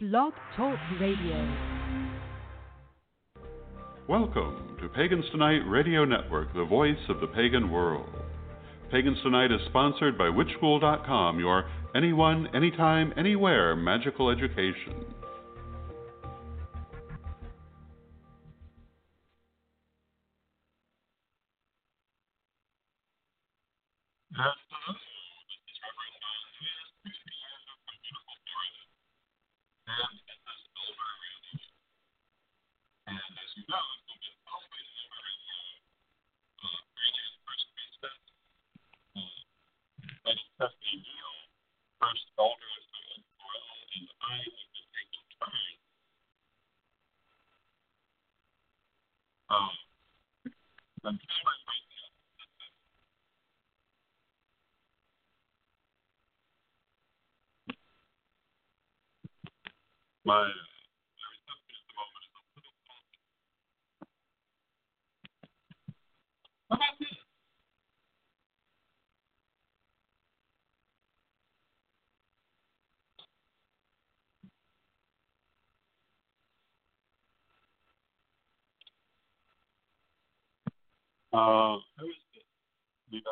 Blog Talk Radio. Welcome to Pagans Tonight Radio Network, the voice of the pagan world. Pagans Tonight is sponsored by WitchSchool.com, your anyone, anytime, anywhere magical education. My Uh, who is this? Levi?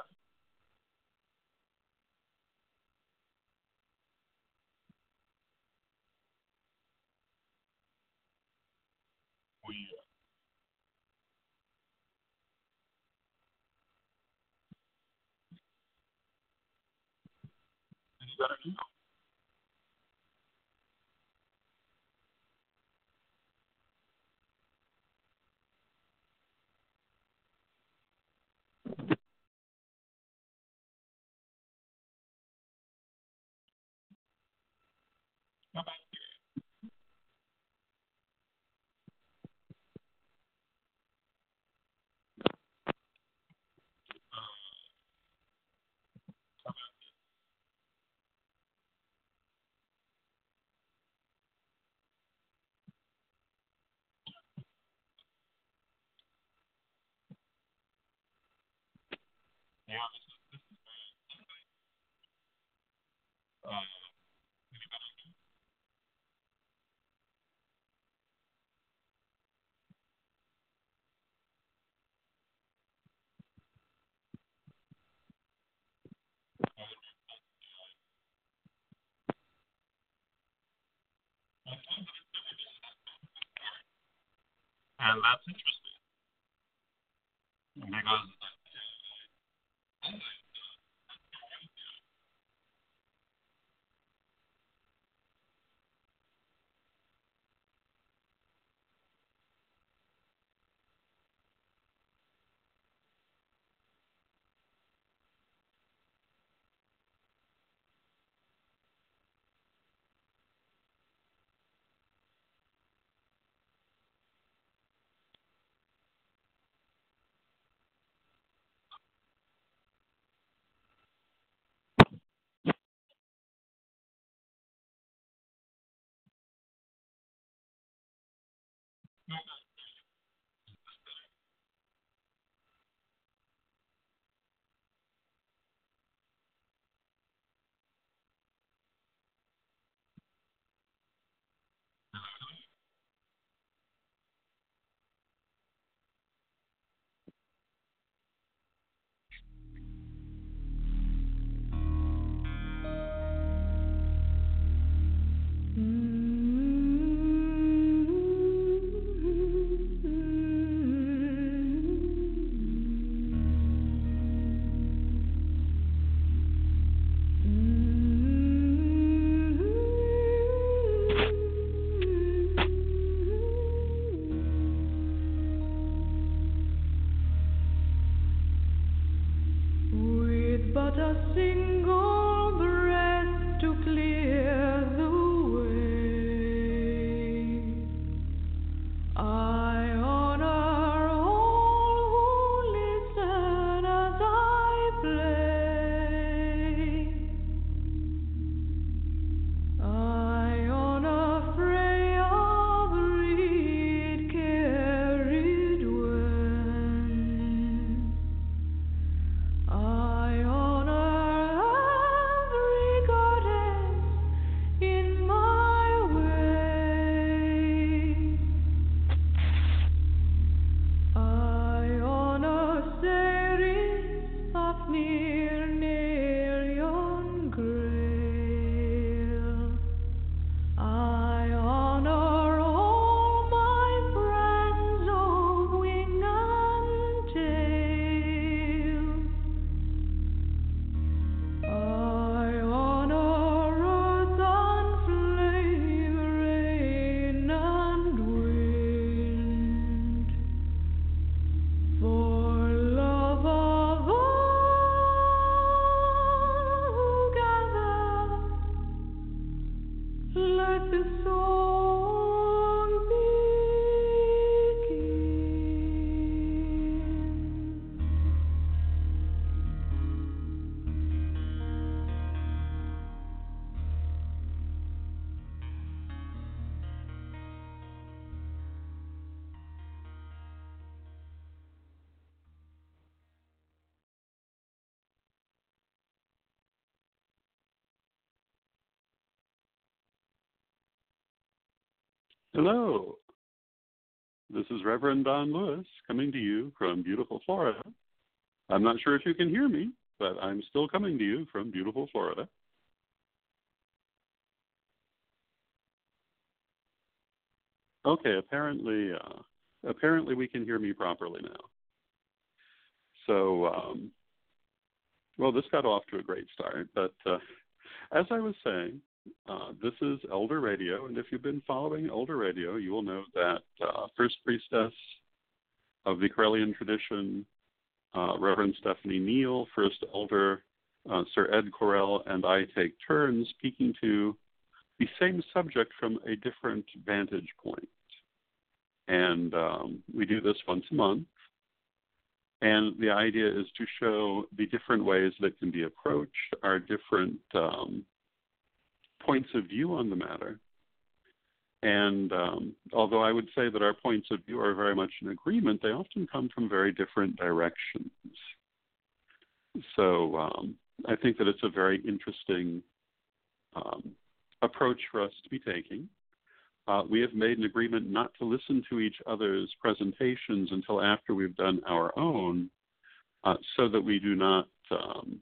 We, uh, any better now? How about Yeah, this is this is very uh, any better now? And that's interesting. Because Mm-hmm. Hello. This is Reverend Don Lewis coming to you from beautiful Florida. I'm not sure if you can hear me, but I'm still coming to you from beautiful Florida. Okay, apparently, uh, apparently we can hear me properly now. So, um, well, this got off to a great start, but uh, as I was saying, uh, this is Elder Radio, and if you've been following Elder Radio, you will know that uh, First Priestess of the Correllian tradition, uh, Reverend Stephanie Neal, First Elder uh, Sir Ed Correll, and I take turns speaking to the same subject from a different vantage point. And um, we do this once a month. And the idea is to show the different ways that can be approached, our different um, points of view on the matter. And um, although I would say that our points of view are very much in agreement, they often come from very different directions. So um, I think that it's a very interesting um, approach for us to be taking. Uh, we have made an agreement not to listen to each other's presentations until after we've done our own, uh, so that we do not um,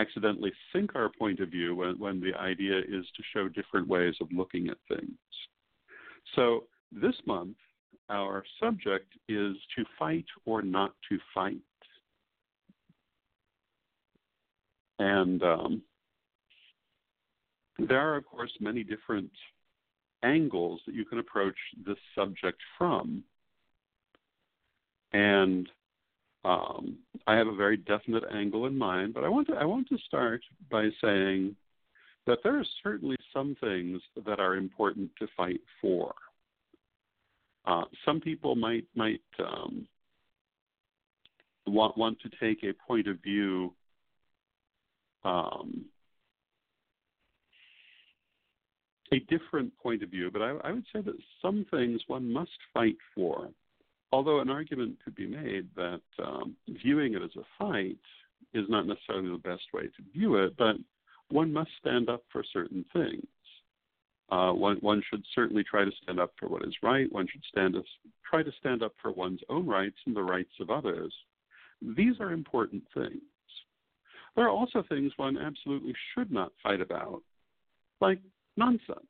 accidentally sync our point of view when, when the idea is to show different ways of looking at things. So this month, our subject is to fight or not to fight. And um, there are, of course, many different angles that you can approach this subject from. And um, I have a very definite angle in mind, but I want to I want to start by saying that there are certainly some things that are important to fight for. Uh, some people might might um, want want to take a point of view um, a different point of view, but I, I, would say that some things one must fight for. Although an argument could be made that um, viewing it as a fight is not necessarily the best way to view it, but one must stand up for certain things. Uh, one, one, should certainly try to stand up for what is right. One should stand try to stand up for one's own rights and the rights of others. These are important things. There are also things one absolutely should not fight about, like nonsense.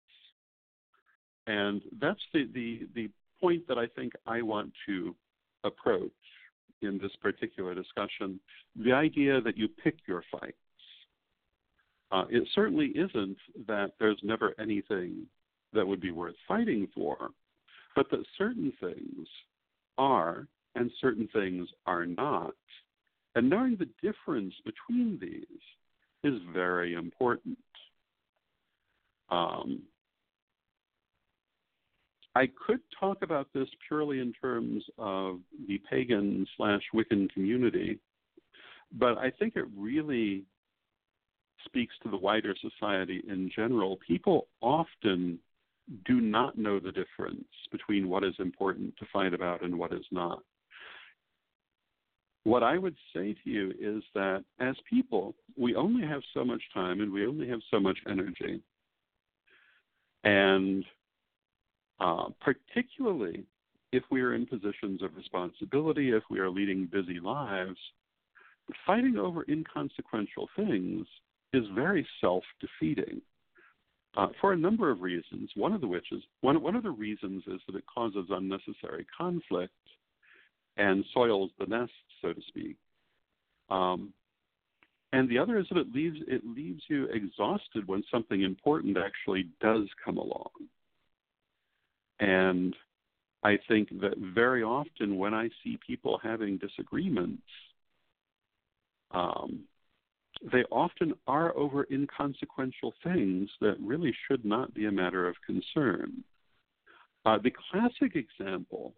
And that's the, the, the point that I think I want to approach in this particular discussion the idea that you pick your fights. Uh, it certainly isn't that there's never anything that would be worth fighting for, but that certain things are and certain things are not. And knowing the difference between these is very important. Um, I could talk about this purely in terms of the pagan slash Wiccan community, but I think it really speaks to the wider society in general. People often do not know the difference between what is important to fight about and what is not. What I would say to you is that as people, we only have so much time and we only have so much energy. And uh, particularly if we are in positions of responsibility, if we are leading busy lives, fighting over inconsequential things is very self defeating. Uh, for a number of reasons. One of the which is one, one of the reasons is that it causes unnecessary conflict and soils the nest, so to speak. Um, and the other is that it leaves it leaves you exhausted when something important actually does come along. And I think that very often when I see people having disagreements, um, they often are over inconsequential things that really should not be a matter of concern. Uh, the classic example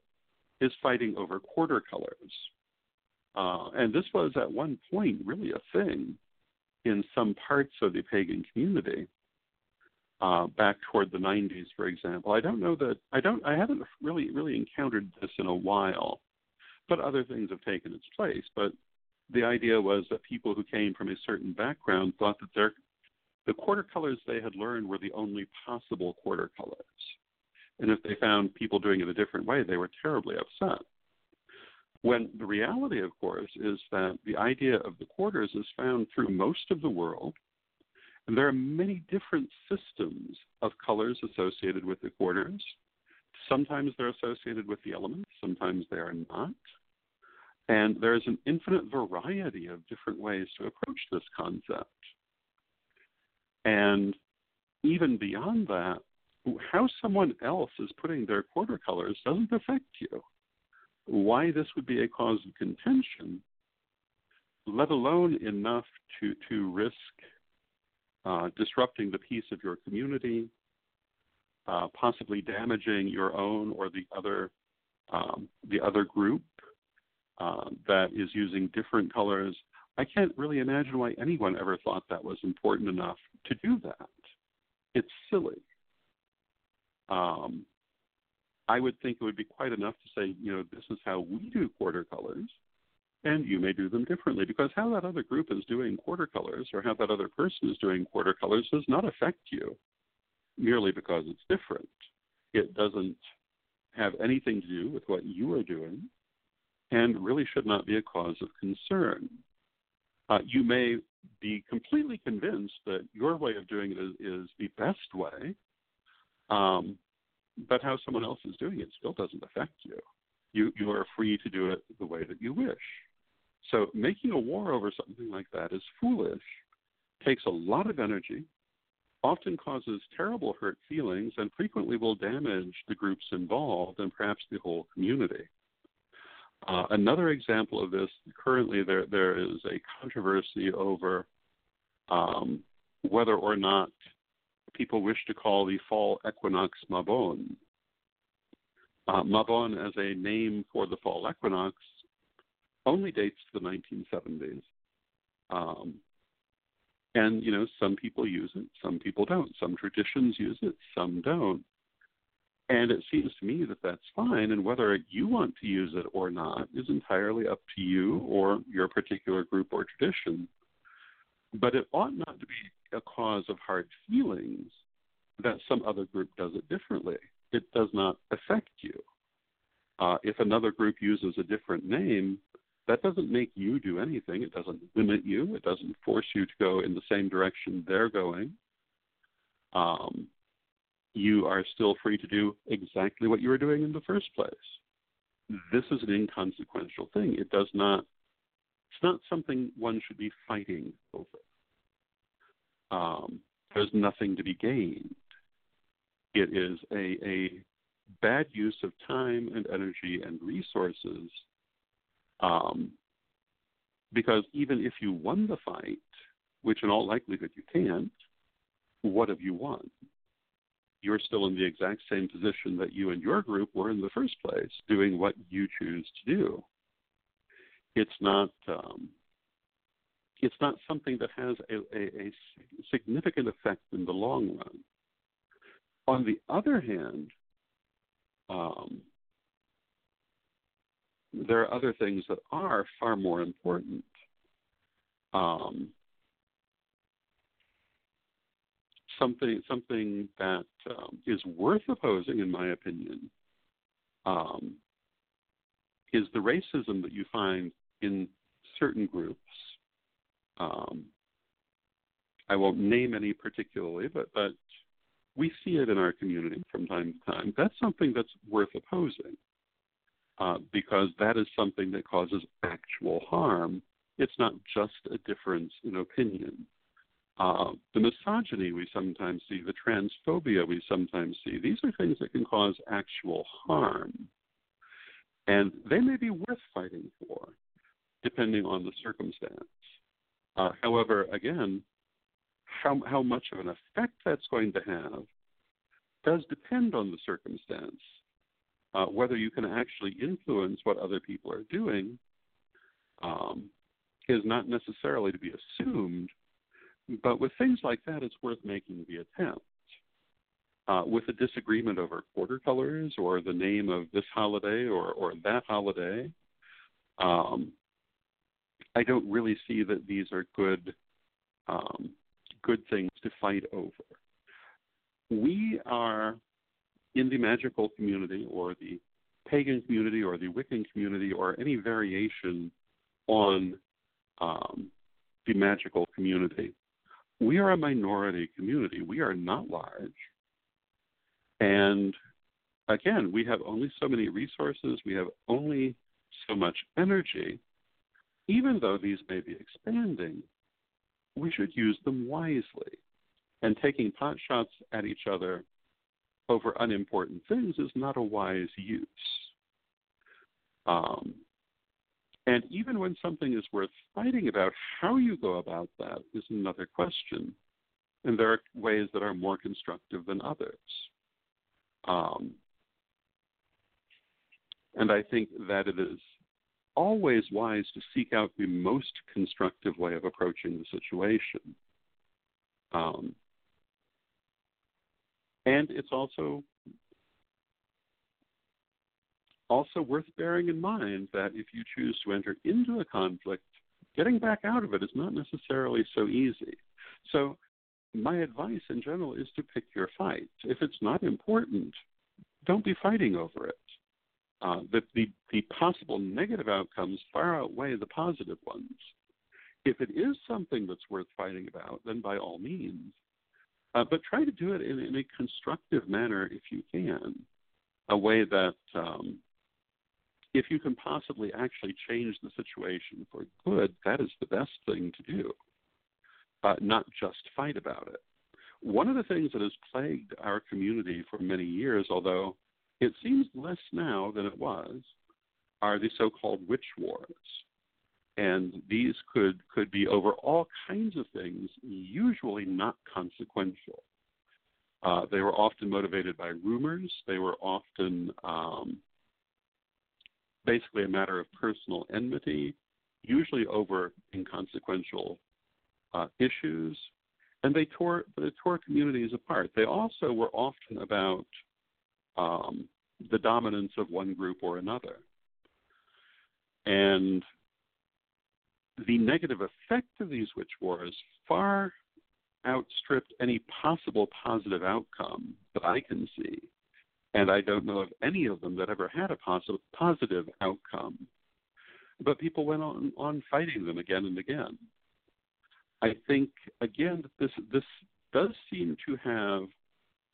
is fighting over quarter colors. Uh, and this was at one point really a thing in some parts of the pagan community. Uh, back toward the 90s, for example. I don't know that I don't I haven't really really encountered this in a while, but other things have taken its place. But the idea was that people who came from a certain background thought that their the quarter colors they had learned were the only possible quarter colors. And if they found people doing it a different way, they were terribly upset. When the reality, of course, is that the idea of the quarters is found through most of the world, and there are many different systems of colors associated with the quarters. Sometimes they're associated with the elements, sometimes they are not. And there's an infinite variety of different ways to approach this concept. And even beyond that, how someone else is putting their quarter colors doesn't affect you. Why this would be a cause of contention, let alone enough to, to risk uh, disrupting the peace of your community, uh, possibly damaging your own or the other um, the other group, uh, that is using different colors. I can't really imagine why anyone ever thought that was important enough to do that. It's silly. Um, I would think it would be quite enough to say, you know, this is how we do quarter colors, and you may do them differently. Because how that other group is doing quarter colors or how that other person is doing quarter colors does not affect you merely because it's different. It doesn't have anything to do with what you are doing and really should not be a cause of concern. Uh, you may be completely convinced that your way of doing it is, is the best way, um, but how someone else is doing it still doesn't affect you. You you are free to do it the way that you wish. So making a war over something like that is foolish, takes a lot of energy, often causes terrible hurt feelings, and frequently will damage the groups involved and perhaps the whole community. Uh, another example of this, currently there there is a controversy over um, whether or not people wish to call the fall equinox Mabon. Uh, Mabon as a name for the fall equinox only dates to the 1970s. Um, and, you know, some people use it, some people don't. Some traditions use it, some don't. And it seems to me that that's fine, and whether you want to use it or not is entirely up to you or your particular group or tradition. But it ought not to be a cause of hard feelings that some other group does it differently. It does not affect you. Uh, if another group uses a different name, that doesn't make you do anything. It doesn't limit you. It doesn't force you to go in the same direction they're going. Um, you are still free to do exactly what you were doing in the first place. This is an inconsequential thing. It does not, it's not something one should be fighting over. Um, there's nothing to be gained. It is a, a bad use of time and energy and resources um, because even if you won the fight, which in all likelihood you can't, what have you won? you're still in the exact same position that you and your group were in the first place, doing what you choose to do. It's not um, it's not something that has a, a, a significant effect in the long run. On the other hand, um, there are other things that are far more important. Um, something something that um, is worth opposing, in my opinion, um, is the racism that you find in certain groups. Um, I won't name any particularly, but but we see it in our community from time to time. That's something that's worth opposing uh, because that is something that causes actual harm. It's not just a difference in opinion. Uh, the misogyny we sometimes see, the transphobia we sometimes see, these are things that can cause actual harm. And they may be worth fighting for, depending on the circumstance. Uh, however, again, how, how much of an effect that's going to have does depend on the circumstance. Uh, whether you can actually influence what other people are doing um, is not necessarily to be assumed, but with things like that, it's worth making the attempt. Uh, with a disagreement over quarter colors or the name of this holiday or, or that holiday, um, I don't really see that these are good um, good things to fight over. We are in the magical community or the pagan community or the Wiccan community or any variation on um, the magical community. We are a minority community. We are not large. And again, we have only so many resources, we have only so much energy. Even though these may be expanding, we should use them wisely. And taking pot shots at each other over unimportant things is not a wise use. Um, and even when something is worth fighting about, how you go about that is another question. And there are ways that are more constructive than others. Um, and I think that it is always wise to seek out the most constructive way of approaching the situation. Um, and it's also also worth bearing in mind that if you choose to enter into a conflict, getting back out of it is not necessarily so easy. So, my advice in general is to pick your fight. If it's not important, don't be fighting over it. Uh, the, the, the possible negative outcomes far outweigh the positive ones. If it is something that's worth fighting about, then by all means, uh, but try to do it in, in, a constructive manner if you can, a way that um, if you can possibly actually change the situation for good, that is the best thing to do, uh, not just fight about it. One of the things that has plagued our community for many years, although it seems less now than it was, are the so called witch wars and these could could be over all kinds of things, usually not consequential. Uh, they were often motivated by rumors. They were often um, basically a matter of personal enmity, usually over inconsequential uh, issues, and they tore they tore communities apart. They also were often about um, the dominance of one group or another. And the negative effect of these witch wars far outstripped any possible positive outcome that I can see. And I don't know of any of them that ever had a positive, positive outcome. But people went on, on fighting them again and again. I think, again, this, this does seem to have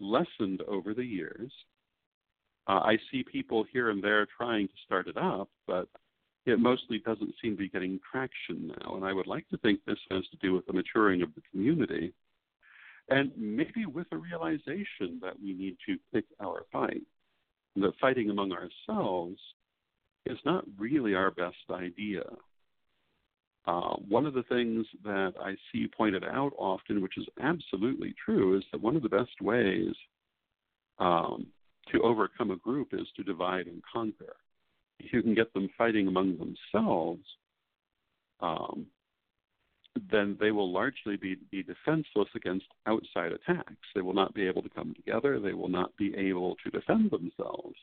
lessened over the years. Uh, I see people here and there trying to start it up, but it mostly doesn't seem to be getting traction now. And I would like to think this has to do with the maturing of the community and maybe with a realization that we need to pick our fight. That fighting among ourselves is not really our best idea. Uh, one of the things that I see pointed out often, which is absolutely true, is that one of the best ways um, to overcome a group is to divide and conquer if you can get them fighting among themselves, um, then they will largely be, be defenseless against outside attacks. They will not be able to come together. They will not be able to defend themselves.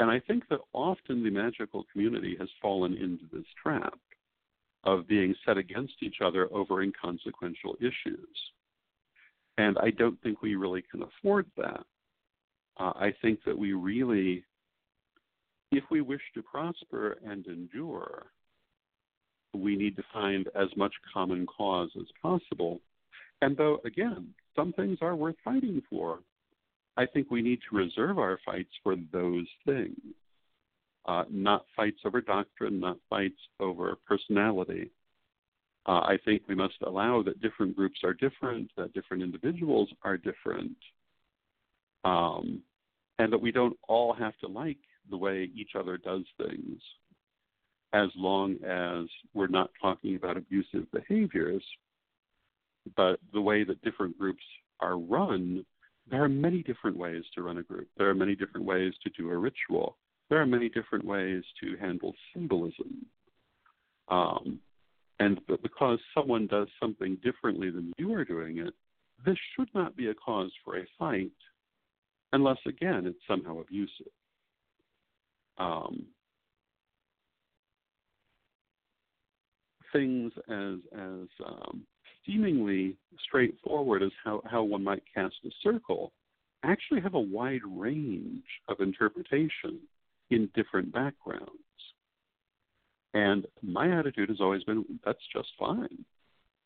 And I think that often the magical community has fallen into this trap of being set against each other over inconsequential issues. And I don't think we really can afford that. Uh, I think that we really if we wish to prosper and endure, we need to find as much common cause as possible. And though, again, some things are worth fighting for, I think we need to reserve our fights for those things, uh, not fights over doctrine, not fights over personality. Uh, I think we must allow that different groups are different, that different individuals are different, um, and that we don't all have to like the way each other does things. as long as we're not talking about abusive behaviors, but the way that different groups are run, there are many different ways to run a group. There are many different ways to do a ritual. There are many different ways to handle symbolism. Um, and because someone does something differently than you are doing it, this should not be a cause for a fight, unless, again, it's somehow abusive. Um, things as as um, seemingly straightforward as how, how one might cast a circle actually have a wide range of interpretation in different backgrounds. And my attitude has always been that's just fine.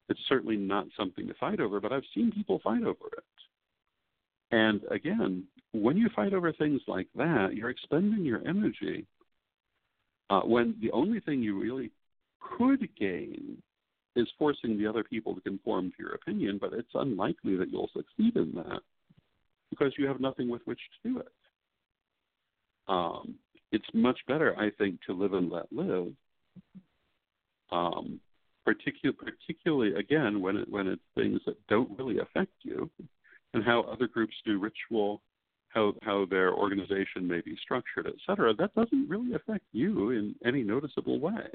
It's certainly not something to fight over, but I've seen people fight over it. And again, when you fight over things like that, you're expending your energy uh, when the only thing you really could gain is forcing the other people to conform to your opinion, but it's unlikely that you'll succeed in that because you have nothing with which to do it. Um, it's much better, I think, to live and let live. Um, particu- particularly again when it, when it's things that don't really affect you, and how other groups do ritual, how how their organization may be structured, et cetera. That doesn't really affect you in any noticeable way.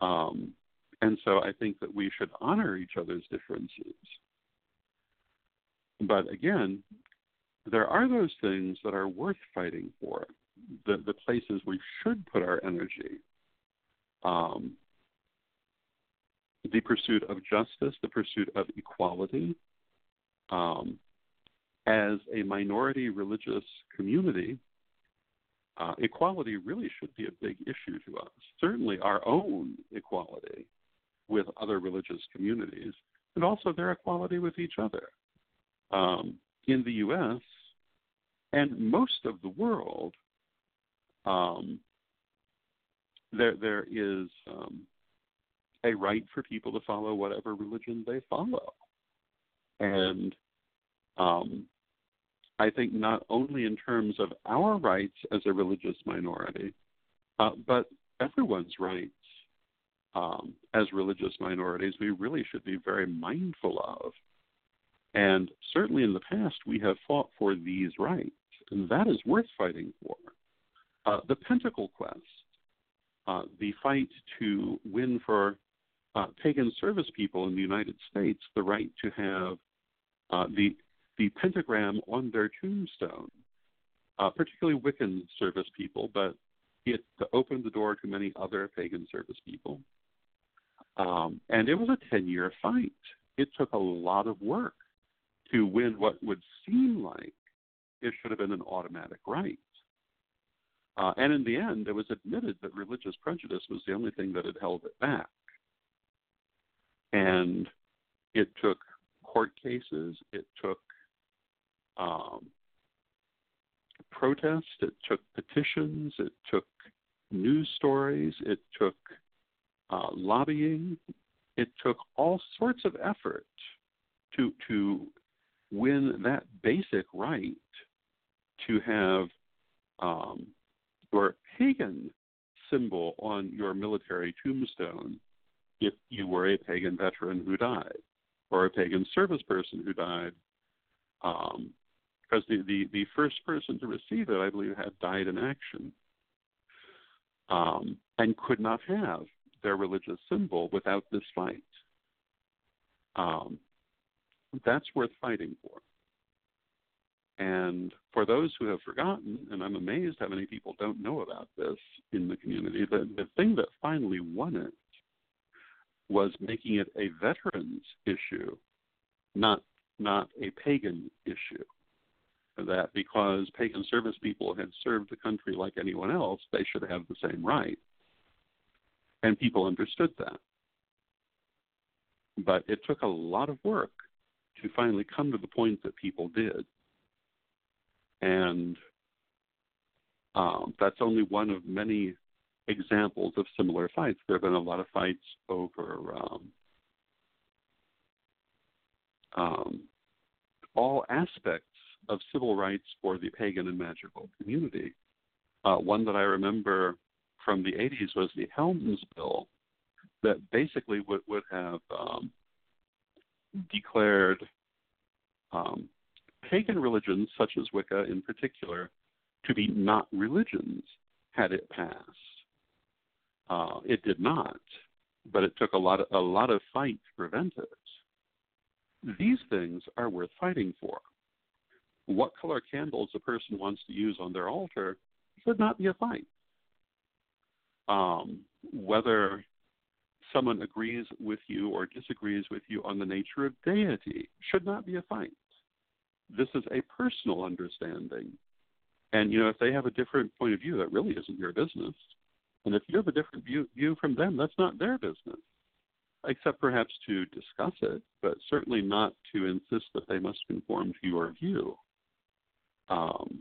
Um, and so I think that we should honor each other's differences. But again, there are those things that are worth fighting for, the, the places we should put our energy. Um, the pursuit of justice, the pursuit of equality. Um, as a minority religious community, uh, equality really should be a big issue to us. Certainly, our own equality with other religious communities, and also their equality with each other. Um, in the U.S. and most of the world, um, there there is um, a right for people to follow whatever religion they follow, and um, I think not only in terms of our rights as a religious minority, uh, but everyone's rights um, as religious minorities, we really should be very mindful of. And certainly in the past, we have fought for these rights, and that is worth fighting for. Uh, the Pentacle Quest, uh, the fight to win for uh, pagan service people in the United States the right to have uh, the the pentagram on their tombstone, uh, particularly Wiccan service people, but it opened the door to many other pagan service people. Um, and it was a 10 year fight. It took a lot of work to win what would seem like it should have been an automatic right. Uh, and in the end, it was admitted that religious prejudice was the only thing that had held it back. And it took court cases, it took um, protest, it took petitions, it took news stories, it took uh, lobbying. It took all sorts of effort to to win that basic right to have um, your pagan symbol on your military tombstone if you were a pagan veteran who died or a pagan service person who died. Um, because the, the, the first person to receive it, I believe, had died in action um, and could not have their religious symbol without this fight. Um, that's worth fighting for. And for those who have forgotten, and I'm amazed how many people don't know about this in the community, the, the thing that finally won it was making it a veterans issue, not not a pagan issue. That because pagan service people had served the country like anyone else, they should have the same right. And people understood that. But it took a lot of work to finally come to the point that people did. And um, that's only one of many examples of similar fights. There have been a lot of fights over um, um, all aspects of civil rights for the pagan and magical community. Uh, one that I remember from the 80s was the Helms bill that basically would, would have um, declared um, pagan religions, such as Wicca in particular, to be not religions had it passed. Uh, it did not, but it took a lot of, a lot of fight to prevent it. These things are worth fighting for. What color candles a person wants to use on their altar should not be a fight. Um, whether someone agrees with you or disagrees with you on the nature of deity should not be a fight. This is a personal understanding. And, you know, if they have a different point of view, that really isn't your business. And if you have a different view, view from them, that's not their business, except perhaps to discuss it, but certainly not to insist that they must conform to your view. Um,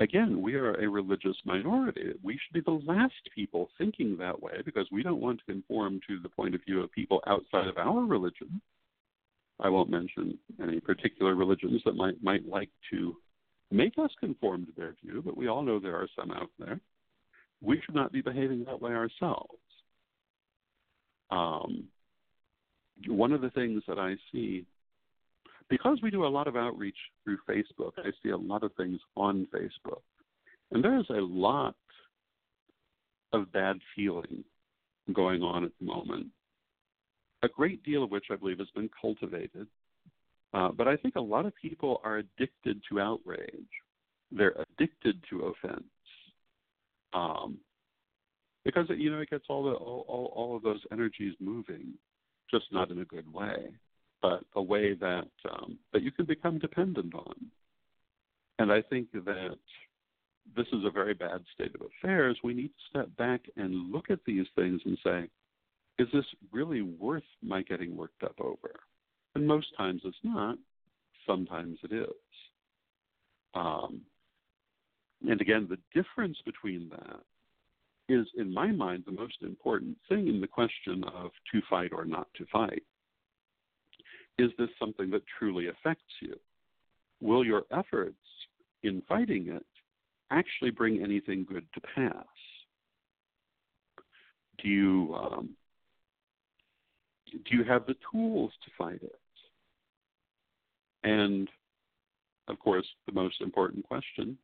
again, we are a religious minority. We should be the last people thinking that way because we don't want to conform to the point of view of people outside of our religion. I won't mention any particular religions that might might like to make us conform to their view, but we all know there are some out there. We should not be behaving that way ourselves. Um, one of the things that I see, because we do a lot of outreach through Facebook, I see a lot of things on Facebook. And there is a lot of bad feeling going on at the moment a great deal of which I believe has been cultivated. Uh, but I think a lot of people are addicted to outrage. They're addicted to offense. Um, because you know it gets all the all, all, all of those energies moving, just not in a good way, but a way that um, that you can become dependent on. And I think that this is a very bad state of affairs. We need to step back and look at these things and say, is this really worth my getting worked up over? And most times it's not. Sometimes it is. Um, and again, the difference between that is, in my mind, the most important thing in the question of to fight or not to fight. Is this something that truly affects you? Will your efforts in fighting it actually bring anything good to pass? Do you um, do you have the tools to fight it? And of course, the most important question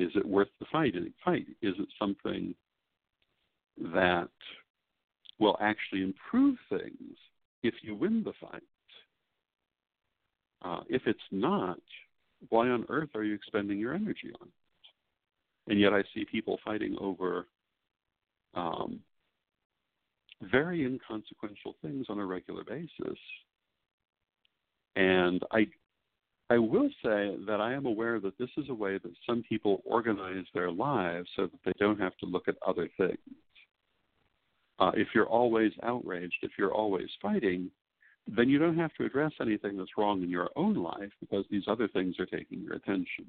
is it worth the fight? Fight is it something that will actually improve things if you win the fight? Uh, if it's not, why on earth are you expending your energy on it? And yet, I see people fighting over um, very inconsequential things on a regular basis. And I I will say that I am aware that this is a way that some people organize their lives so that they don't have to look at other things. Uh, if you're always outraged, if you're always fighting, then you don't have to address anything that's wrong in your own life because these other things are taking your attention.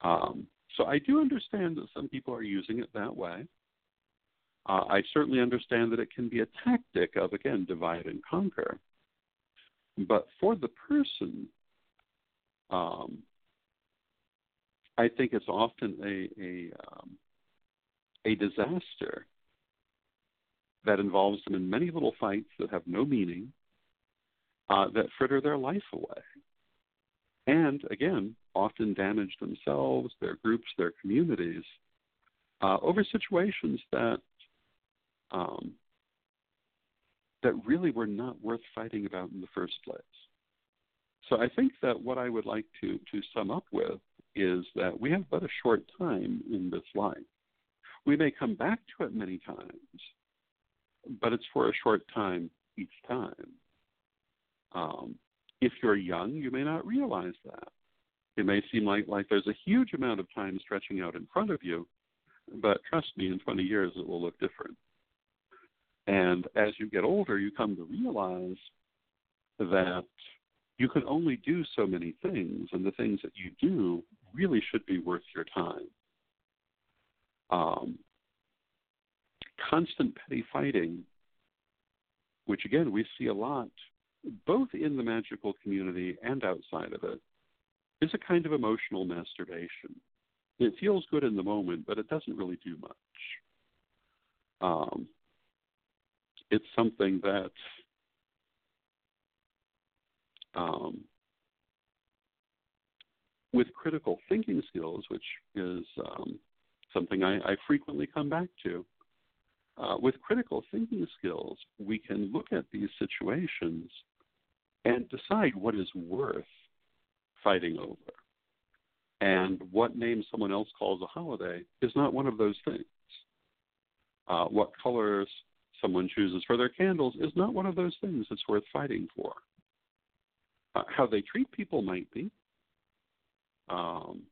Um, so I do understand that some people are using it that way. Uh, I certainly understand that it can be a tactic of, again, divide and conquer. But for the person, um, I think it's often a a, um, a disaster that involves them in many little fights that have no meaning, uh, that fritter their life away, and again, often damage themselves, their groups, their communities uh, over situations that um, that really were not worth fighting about in the first place. So I think that what I would like to, to sum up with is that we have but a short time in this life. We may come back to it many times, but it's for a short time each time. Um, if you're young, you may not realize that. It may seem like, like there's a huge amount of time stretching out in front of you, but trust me, in 20 years it will look different. And as you get older, you come to realize that you can only do so many things, and the things that you do really should be worth your time. Um, constant petty fighting, which again we see a lot, both in the magical community and outside of it, is a kind of emotional masturbation. it feels good in the moment, but it doesn't really do much. Um, it's something that um, with critical thinking skills, which is um, something I, I, frequently come back to, uh, with critical thinking skills, we can look at these situations and decide what is worth fighting over. And what name someone else calls a holiday is not one of those things. Uh, what colors someone chooses for their candles is not one of those things that's worth fighting for. Uh, how they treat people might be. Um,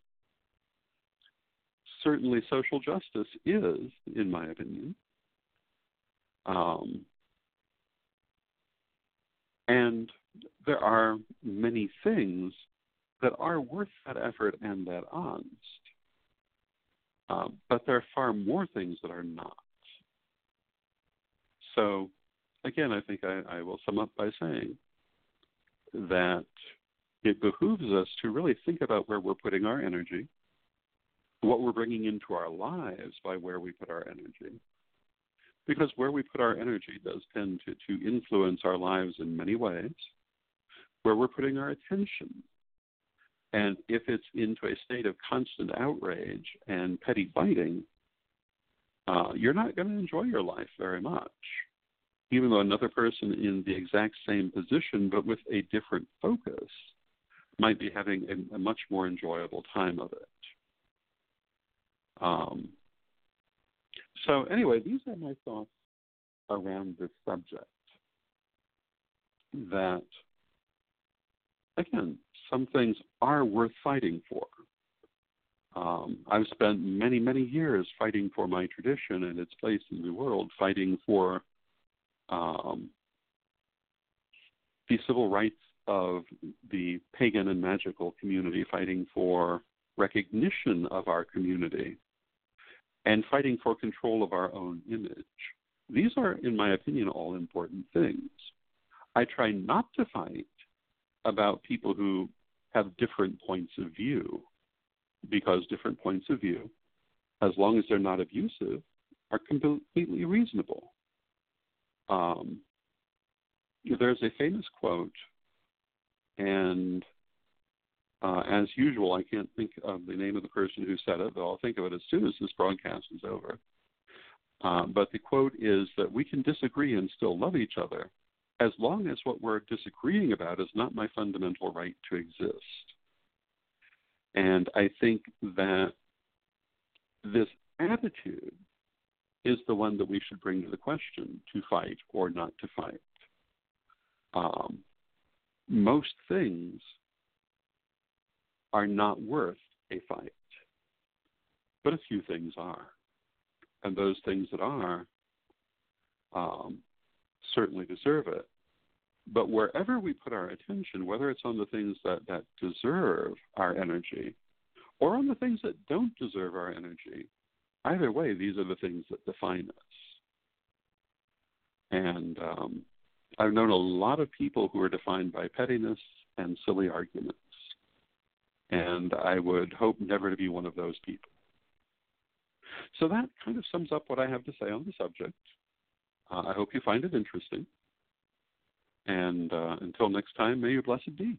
certainly, social justice is, in my opinion. Um, and there are many things that are worth that effort and that honest. Um, but there are far more things that are not. So, again, I think I, I will sum up by saying that it behooves us to really think about where we're putting our energy, what we're bringing into our lives by where we put our energy. Because where we put our energy does tend to, to influence our lives in many ways, where we're putting our attention. And if it's into a state of constant outrage and petty fighting, uh, you're not going to enjoy your life very much. Even though another person in the exact same position but with a different focus might be having a, a much more enjoyable time of it. Um, so, anyway, these are my thoughts around this subject. That, again, some things are worth fighting for. Um, I've spent many, many years fighting for my tradition and its place in the world, fighting for um, the civil rights of the pagan and magical community, fighting for recognition of our community, and fighting for control of our own image. These are, in my opinion, all important things. I try not to fight about people who have different points of view because different points of view, as long as they're not abusive, are completely reasonable. Um, there's a famous quote, and uh, as usual, I can't think of the name of the person who said it, but I'll think of it as soon as this broadcast is over. Uh, but the quote is that we can disagree and still love each other as long as what we're disagreeing about is not my fundamental right to exist. And I think that this attitude is the one that we should bring to the question to fight or not to fight. Um, most things are not worth a fight, but a few things are. And those things that are um, certainly deserve it. But wherever we put our attention, whether it's on the things that, that deserve our energy or on the things that don't deserve our energy, either way, these are the things that define us. And um, I've known a lot of people who are defined by pettiness and silly arguments. And I would hope never to be one of those people. So that kind of sums up what I have to say on the subject. Uh, I hope you find it interesting. And uh, until next time, may your blessed be.